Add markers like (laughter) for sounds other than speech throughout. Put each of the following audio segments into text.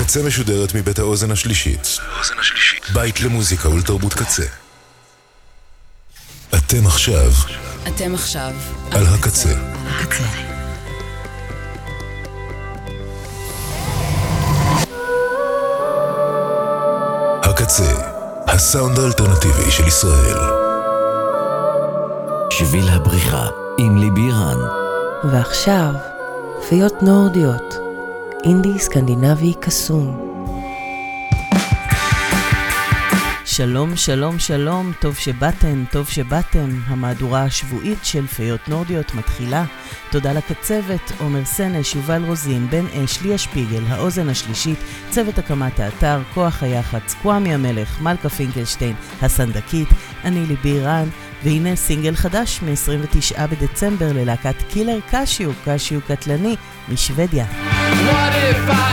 הקצה משודרת מבית האוזן השלישית. בית למוזיקה ולתרבות קצה. אתם עכשיו אתם עכשיו על הקצה. הקצה. הקצה, הסאונד האלטרנטיבי של ישראל. שביל הבריחה עם ליבי רן. ועכשיו, פיות נורדיות, אינדי סקנדינבי קסום. שלום, שלום, שלום, טוב שבאתם, טוב שבאתם. המהדורה השבועית של פיות נורדיות מתחילה. תודה לקצבת, עומר סנש, יובל רוזין, בן אש, ליה שפיגל, האוזן השלישית, צוות הקמת האתר, כוח היח"צ, קוואמי המלך, מלכה פינקלשטיין, הסנדקית, אני ליבי רן, והנה סינגל חדש מ-29 בדצמבר ללהקת קילר קשיו, קשיו קטלני, משוודיה. What if I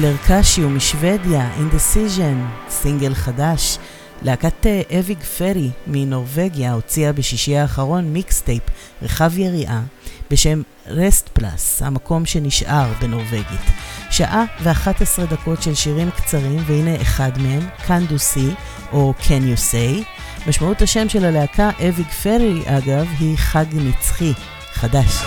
Killer Cashew משוודיה, Indecision, סינגל חדש. להקת אה, Evig Ferie מנורבגיה הוציאה בשישי האחרון מיקסטייפ רחב יריעה בשם Restplass, המקום שנשאר בנורבגית. שעה ו-11 דקות של שירים קצרים, והנה אחד מהם, Kan du si או Can You Say. משמעות השם של הלהקה, Evig Ferie אגב, היא חג נצחי, חדש.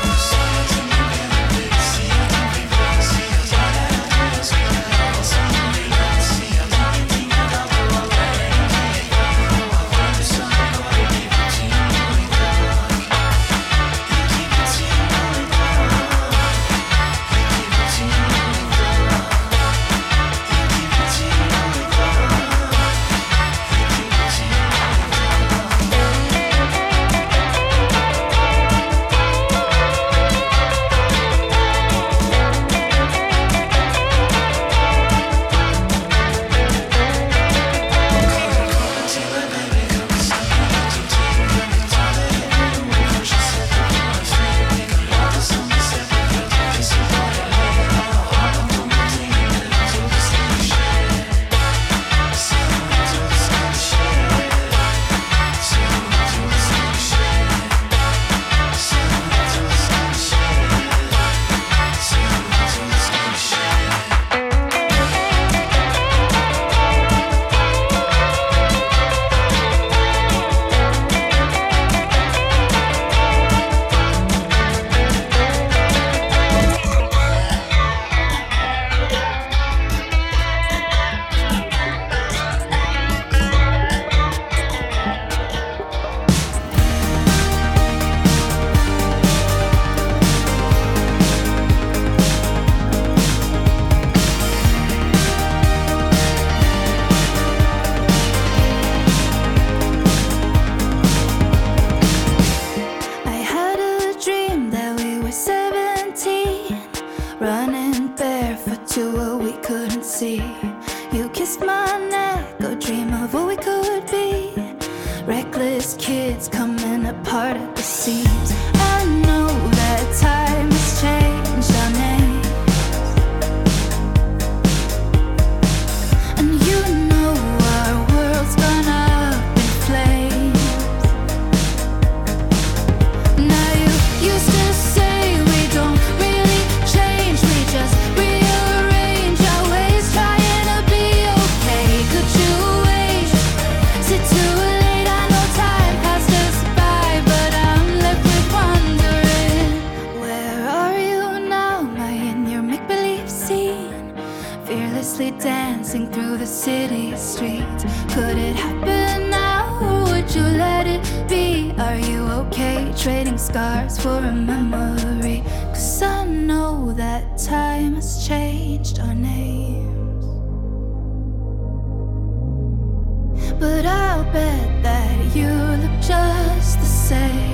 say.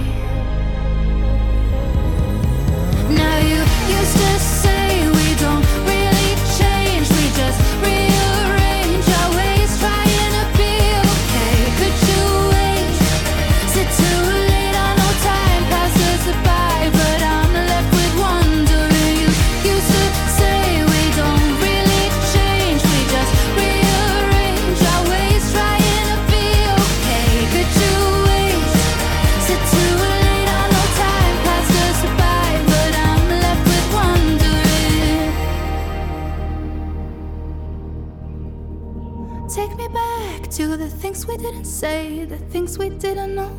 Didn't say, the things we didn't know.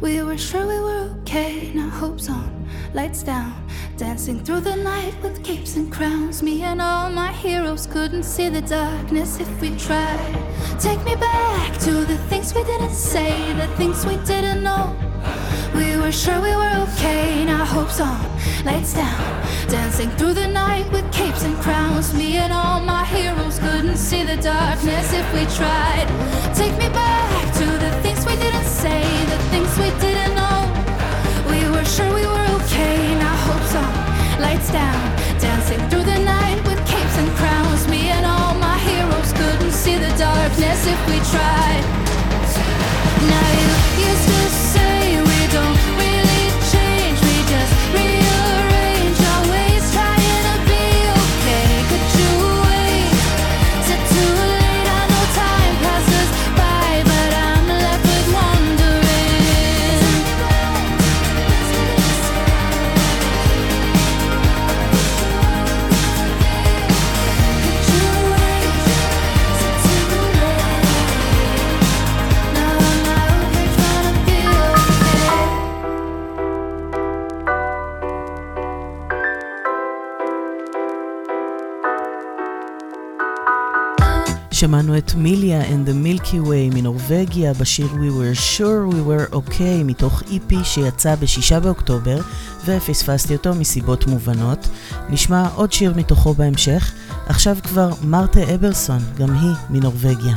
We were sure we were okay, now hope's on, lights down. Dancing through the night with capes and crowns. Me and all my heroes couldn't see the darkness if we tried. Take me back to the things we didn't say, the things we didn't know. We were sure we were okay, now hope's on, lights down. Dancing through the night with capes and crowns. Me and all my heroes couldn't see the darkness if we tried. Take me back to the things we didn't say, the things we didn't know. We were sure we were okay, now hope's on, lights down. Dancing through the night with capes and crowns. Me and all my heroes couldn't see the darkness if we tried. Now you used to שמענו את מיליה and the Milky Way מנורבגיה בשיר We were sure we were okay מתוך EP שיצא בשישה באוקטובר ופספסתי אותו מסיבות מובנות. נשמע עוד שיר מתוכו בהמשך. עכשיו כבר מרתה אברסון, גם היא מנורבגיה.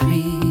Free.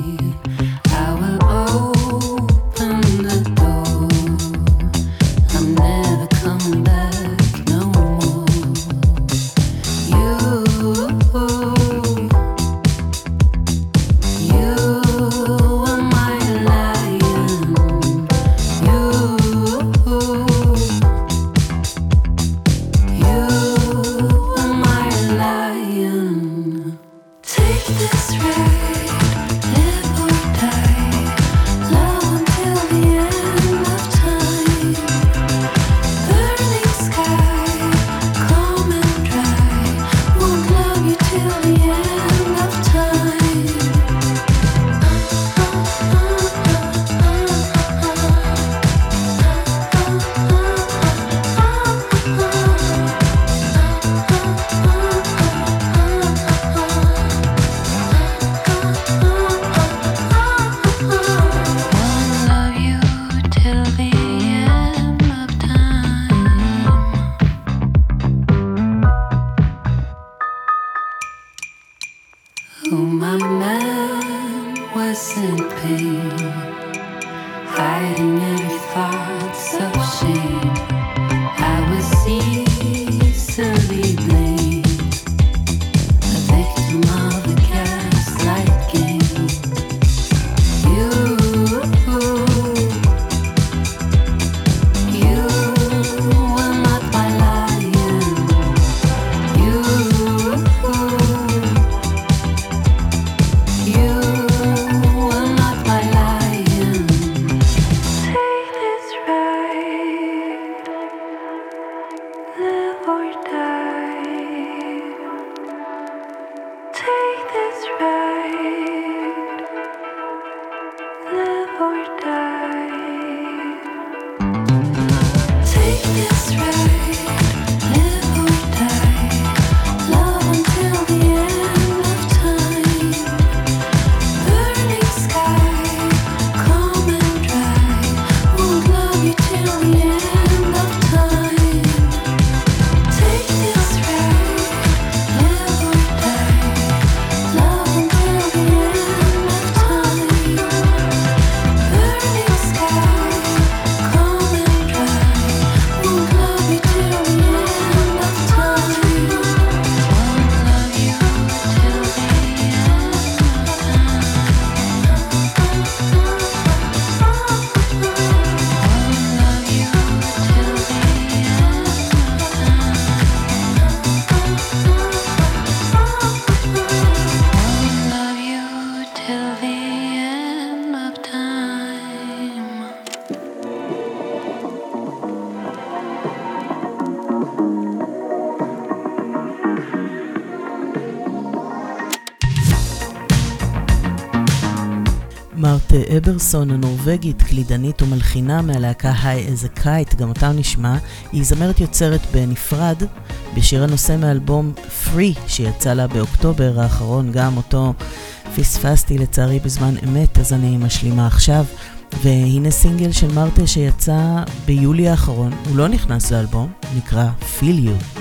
ווברסון הנורבגית, קלידנית ומלחינה מהלהקה "היי איזה קייט", גם אותה נשמע, היא זמרת יוצרת בנפרד בשיר הנושא מאלבום פרי, שיצא לה באוקטובר האחרון, גם אותו פספסתי לצערי בזמן אמת, אז אני משלימה עכשיו. והנה סינגל של מרטה שיצא ביולי האחרון, הוא לא נכנס לאלבום, נקרא "Feel You".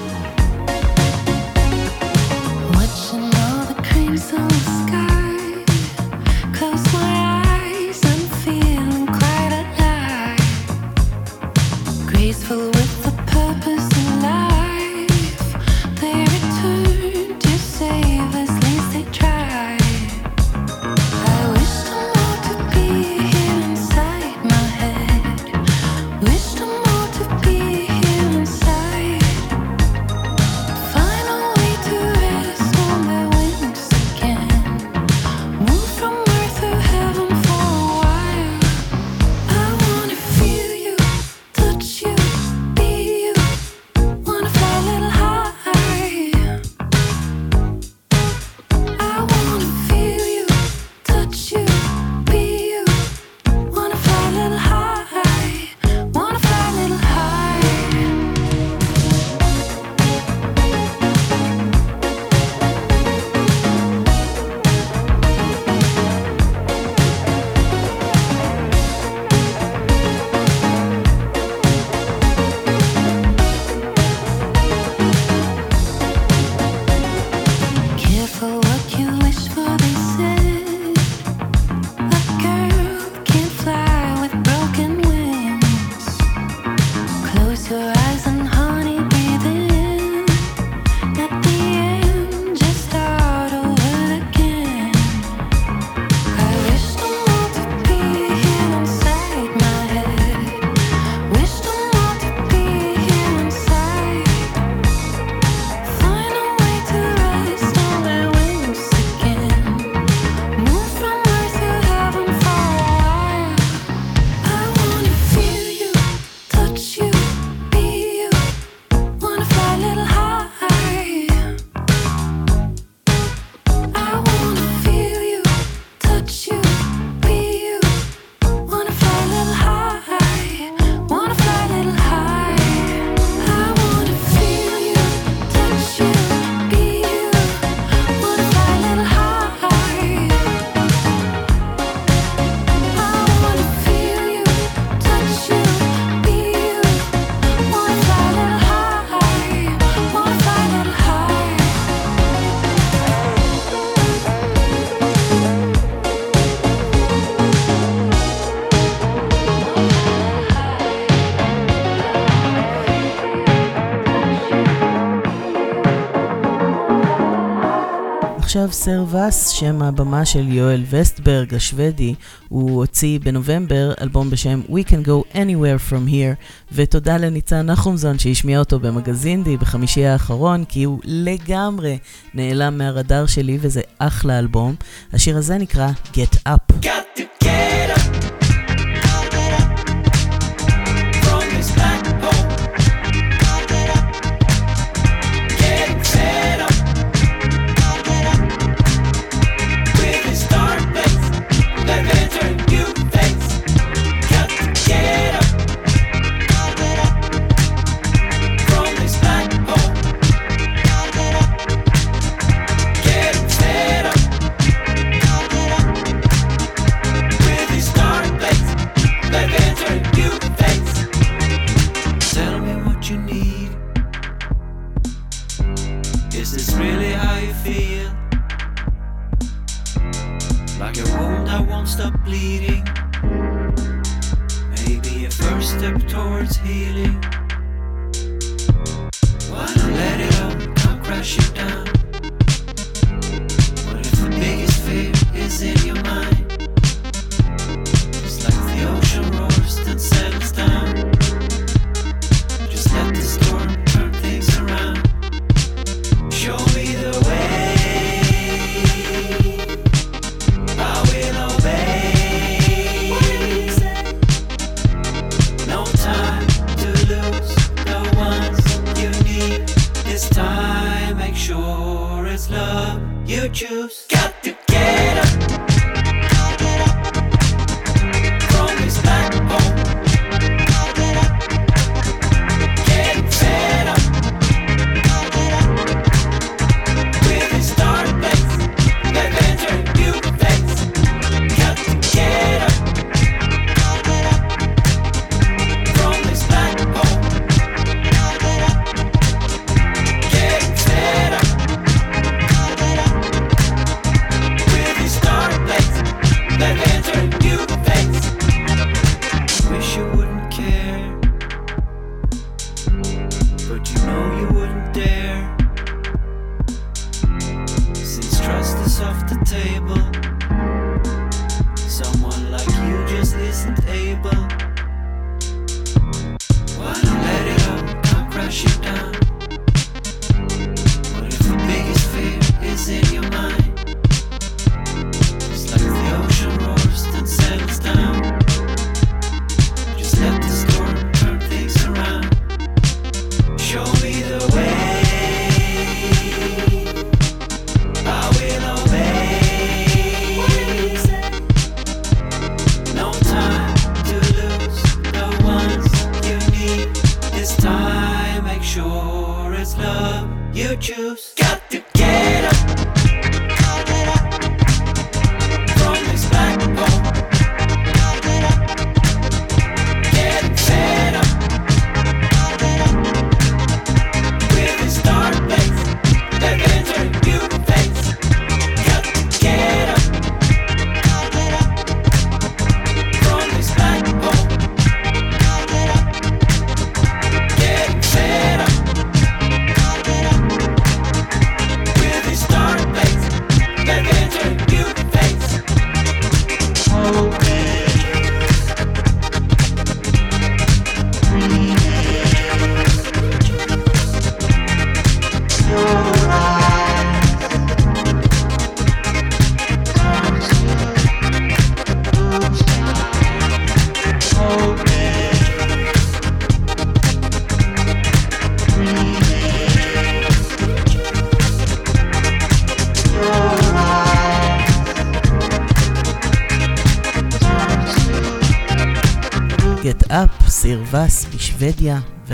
עכשיו סרווס, שם הבמה של יואל וסטברג השוודי. הוא הוציא בנובמבר אלבום בשם We Can Go Anywhere From Here, ותודה לניצן נחומזון שהשמיע אותו במגזינדי בחמישי האחרון, כי הוא לגמרי נעלם מהרדאר שלי וזה אחלה אלבום. השיר הזה נקרא Get Up. Got to get up.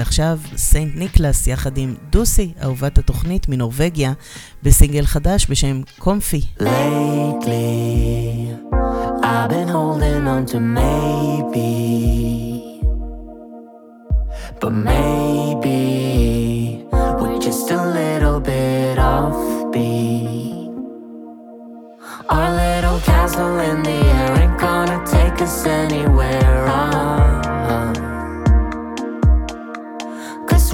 ועכשיו סיינט ניקלס יחד עם דוסי, אהובת התוכנית מנורבגיה, בסינגל חדש בשם קומפי. Lately, I've been holding on to maybe But maybe We're just a little bit offbeat Our little castle in the air ain't gonna take us anywhere uh -huh.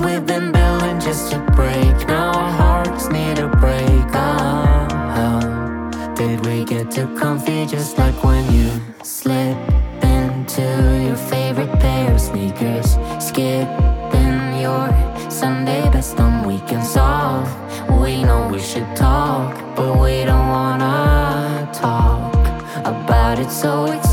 We've been building just to break. Now our hearts need a break. Oh, oh. Did we get too comfy just like when you slip into your favorite pair of sneakers? Skipping your Sunday best on weekends off. We know we should talk, but we don't wanna talk about it, so it's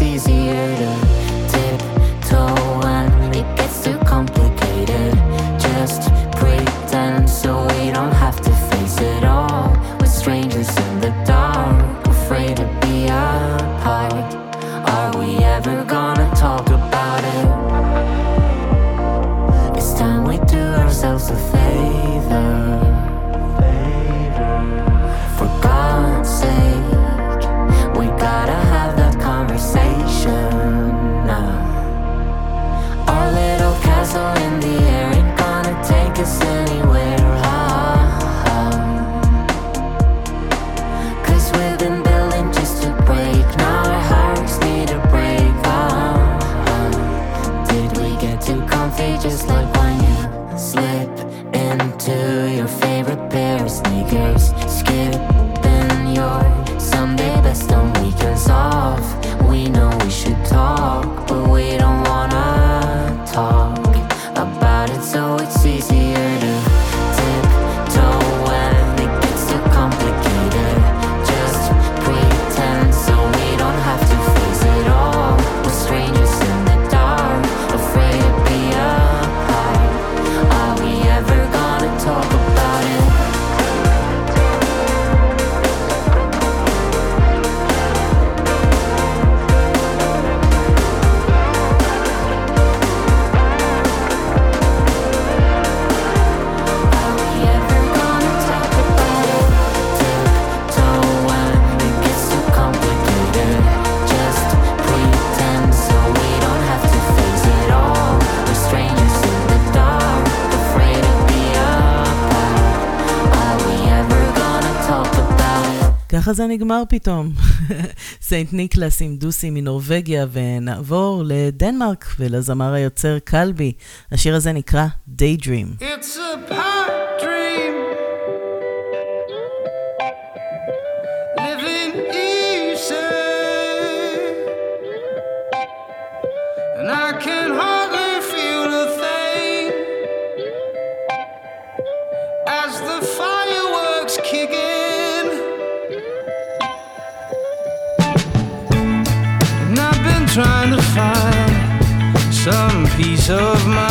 ככה זה נגמר פתאום. (laughs) סנט ניקלס עם דוסי מנורבגיה, ונעבור לדנמרק ולזמר היוצר קלבי. השיר הזה נקרא Daydream. of my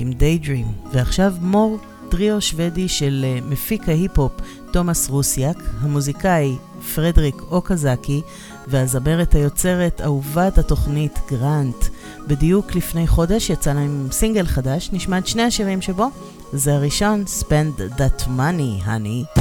עם Daydream, ועכשיו מור, טריו שוודי של אה, מפיק ההיפ-הופ תומאס רוסיאק, המוזיקאי פרדריק אוקזקי והזמרת היוצרת אהובת התוכנית גרנט. בדיוק לפני חודש יצא להם סינגל חדש, נשמע את שני השירים שבו. זה הראשון, Spend That Money, honey.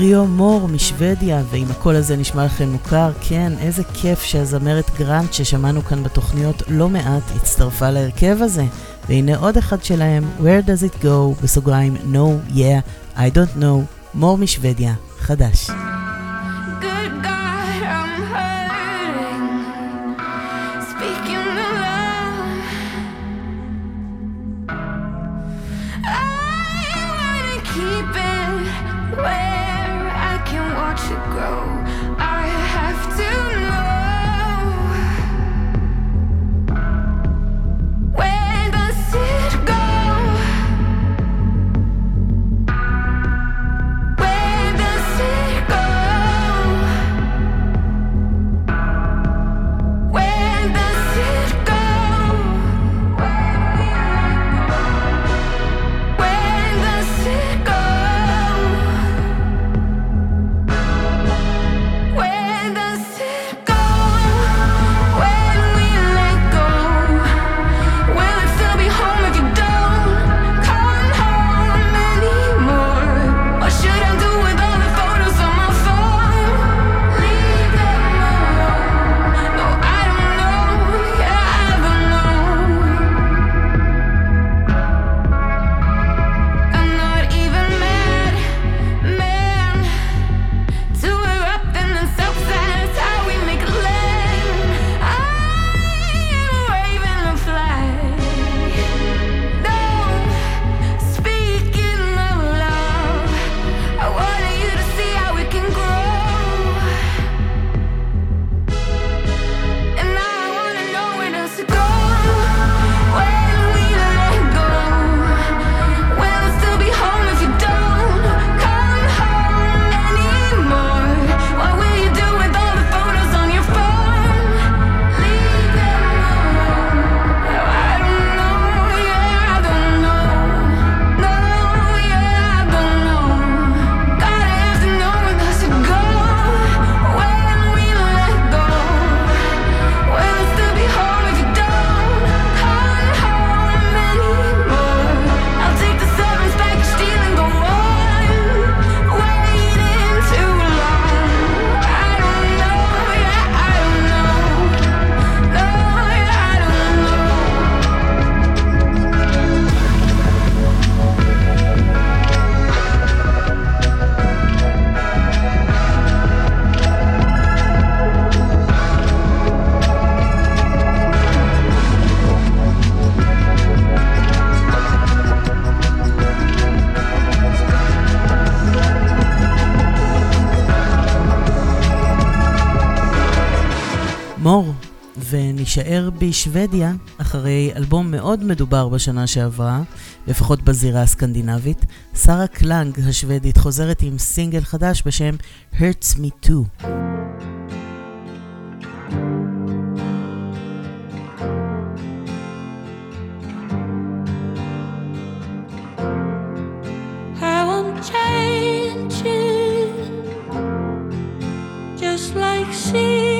טריו מור משוודיה, ואם הקול הזה נשמע לכם מוכר, כן, איזה כיף שהזמרת גרנט ששמענו כאן בתוכניות לא מעט הצטרפה להרכב הזה. והנה עוד אחד שלהם, Where does it go? בסוגריים, No, yeah, I don't know, מור משוודיה, חדש. להישאר בשוודיה אחרי אלבום מאוד מדובר בשנה שעברה, לפחות בזירה הסקנדינבית. שרה קלאנג השוודית חוזרת עם סינגל חדש בשם Hurts Me Too. changing just like sea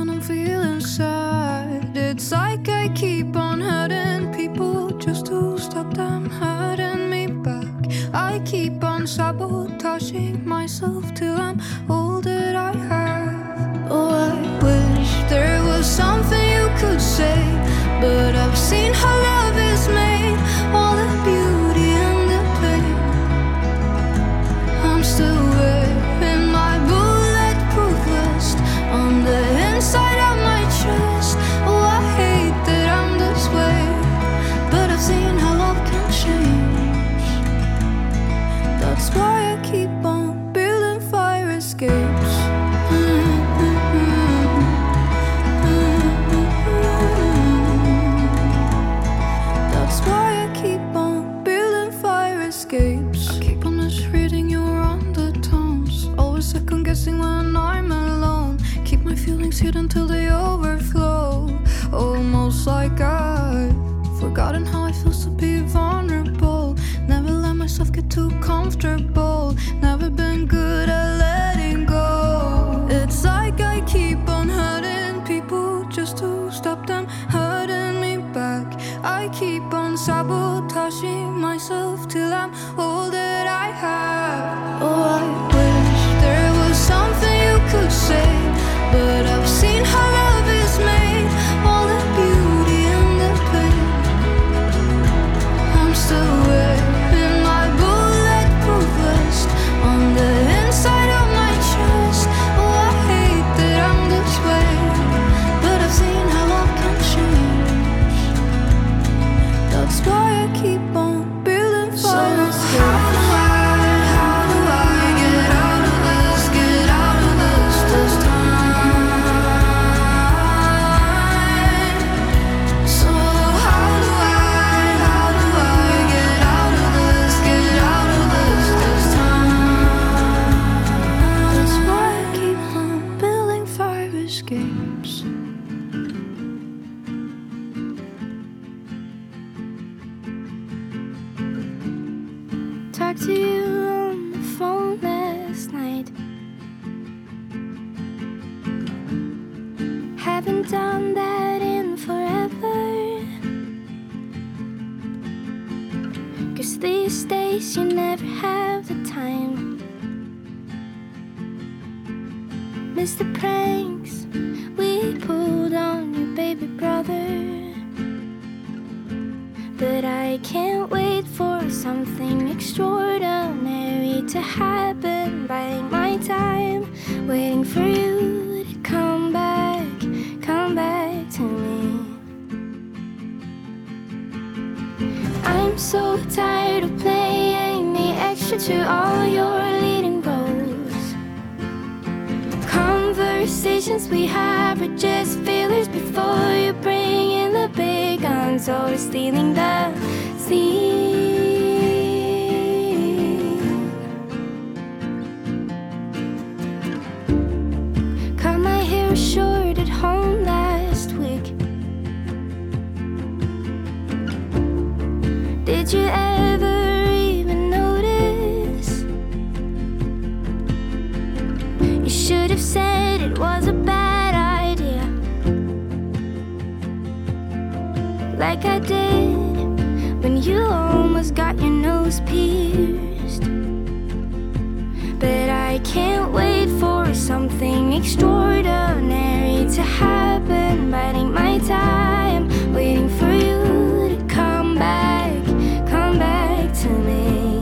extraordinary to happen, biding my time, waiting for you to come back, come back to me.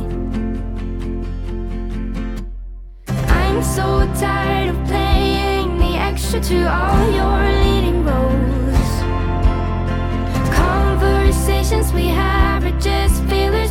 I'm so tired of playing the extra to all your leading roles. Conversations we have are just feelers.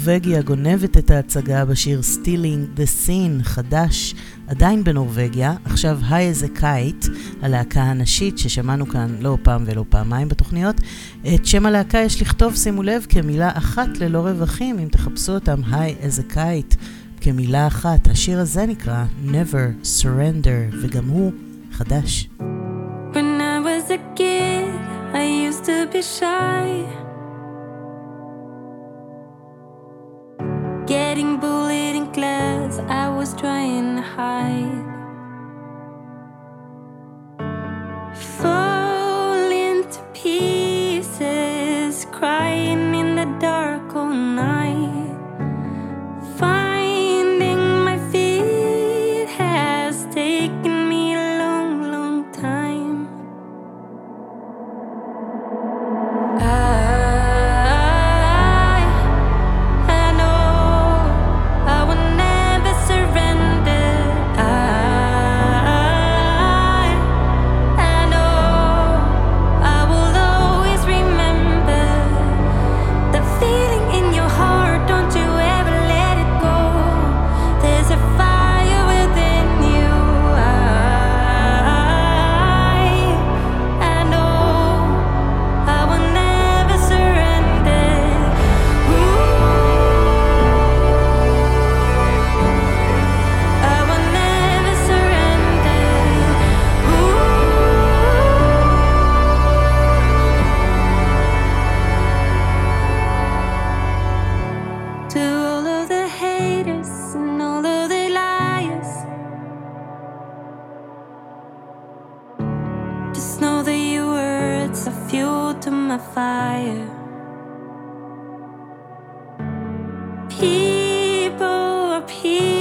נורבגיה גונבת את ההצגה בשיר Stealing the Scene, חדש, עדיין בנורבגיה, עכשיו היי איזה קייט, הלהקה הנשית ששמענו כאן לא פעם ולא פעמיים בתוכניות. את שם הלהקה יש לכתוב, שימו לב, כמילה אחת ללא רווחים, אם תחפשו אותם היי איזה קייט, כמילה אחת. השיר הזה נקרא Never Surrender, וגם הוא חדש. When I was a kid, I used to be shy. high. It's a fuel to my fire. People are people.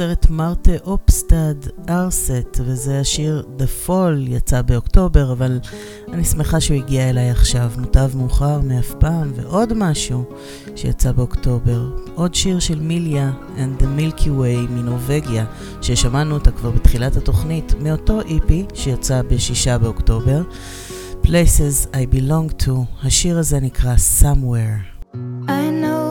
היוצרת מרטה אופסטד ארסט, וזה השיר The Fall, יצא באוקטובר, אבל אני שמחה שהוא הגיע אליי עכשיו, מוטב מאוחר מאף פעם, ועוד משהו שיצא באוקטובר, עוד שיר של מיליה and the Milky Way מנורבגיה, ששמענו אותה כבר בתחילת התוכנית, מאותו איפי שיצא בשישה באוקטובר, Places I Belong To, השיר הזה נקרא Somewhere. I know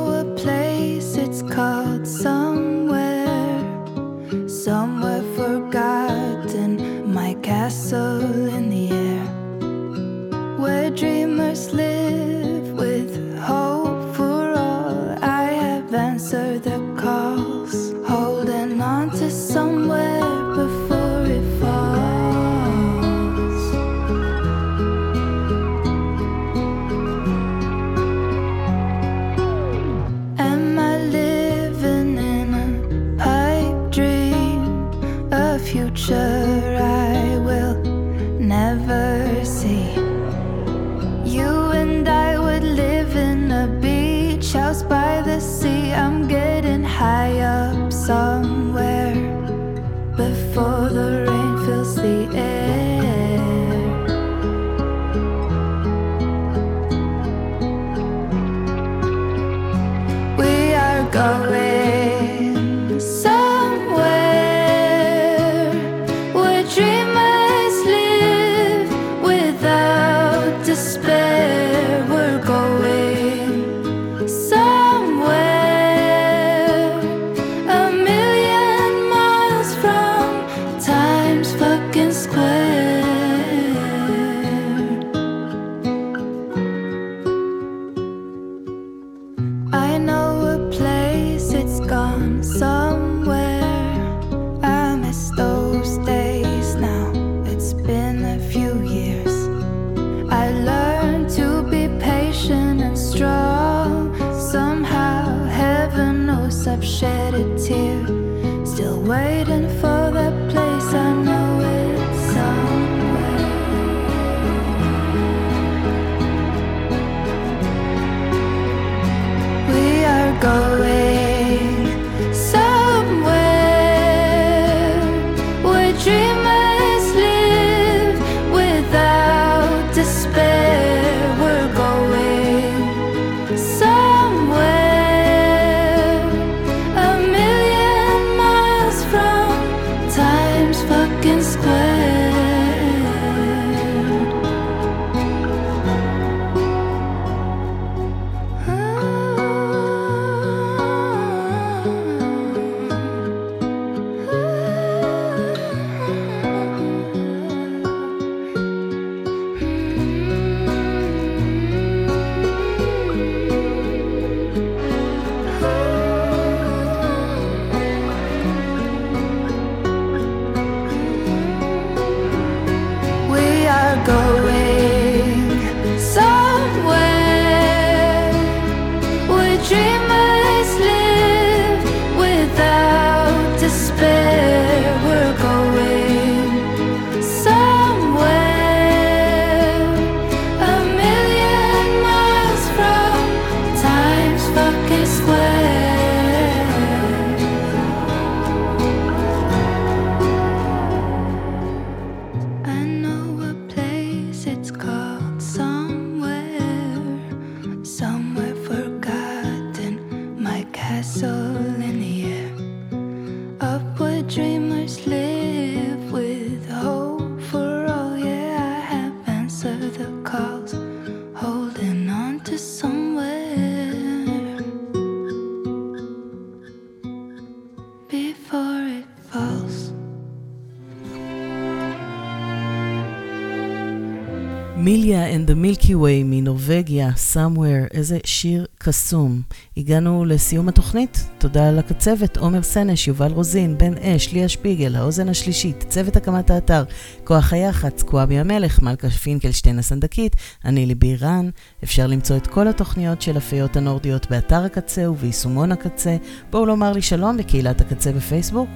and the Milky Way מנורבגיה, Somewhere, איזה שיר קסום. הגענו לסיום התוכנית, תודה לקצבת, עומר סנש, יובל רוזין, בן אש, ליה שפיגל, האוזן השלישית, צוות הקמת האתר, כוח היח"צ, קוואמי המלך, מלכה פינקלשטיין הסנדקית, אני ליבי רן. אפשר למצוא את כל התוכניות של הפיות הנורדיות באתר הקצה וביישומון הקצה. בואו לומר לי שלום בקהילת הקצה בפייסבוק.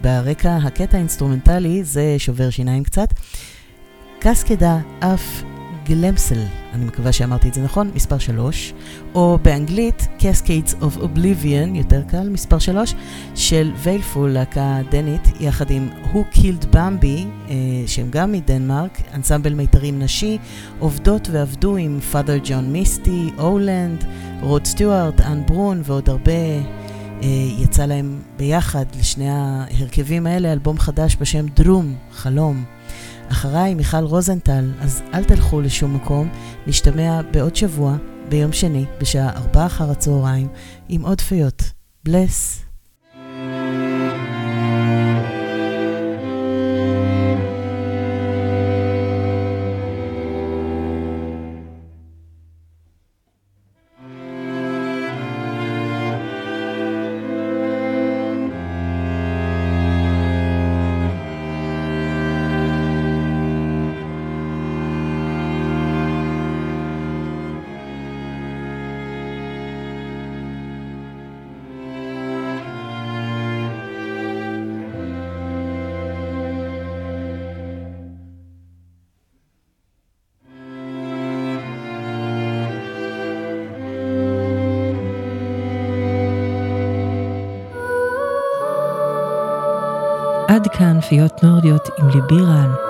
ברקע הקטע האינסטרומנטלי זה שובר שיניים קצת. קסקדה אף גלמסל, אני מקווה שאמרתי את זה נכון, מספר 3, או באנגלית Cascades of Oblivion, יותר קל, מספר 3, של ויילפול, להקה דנית, יחד עם Who Killed Bambi, אה, שהם גם מדנמרק, אנסמבל מיתרים נשי, עובדות ועבדו עם פאדר ג'ון מיסטי, אולנד, רוד סטיוארט, אן ברון ועוד הרבה. אה, יצא להם ביחד, לשני ההרכבים האלה, אלבום חדש בשם דרום, חלום. אחריי מיכל רוזנטל, אז אל תלכו לשום מקום, נשתמע בעוד שבוע, ביום שני, בשעה ארבעה אחר הצהריים, עם עוד פיות. בלס. עד כאן פיות נורדיות עם ליבירן.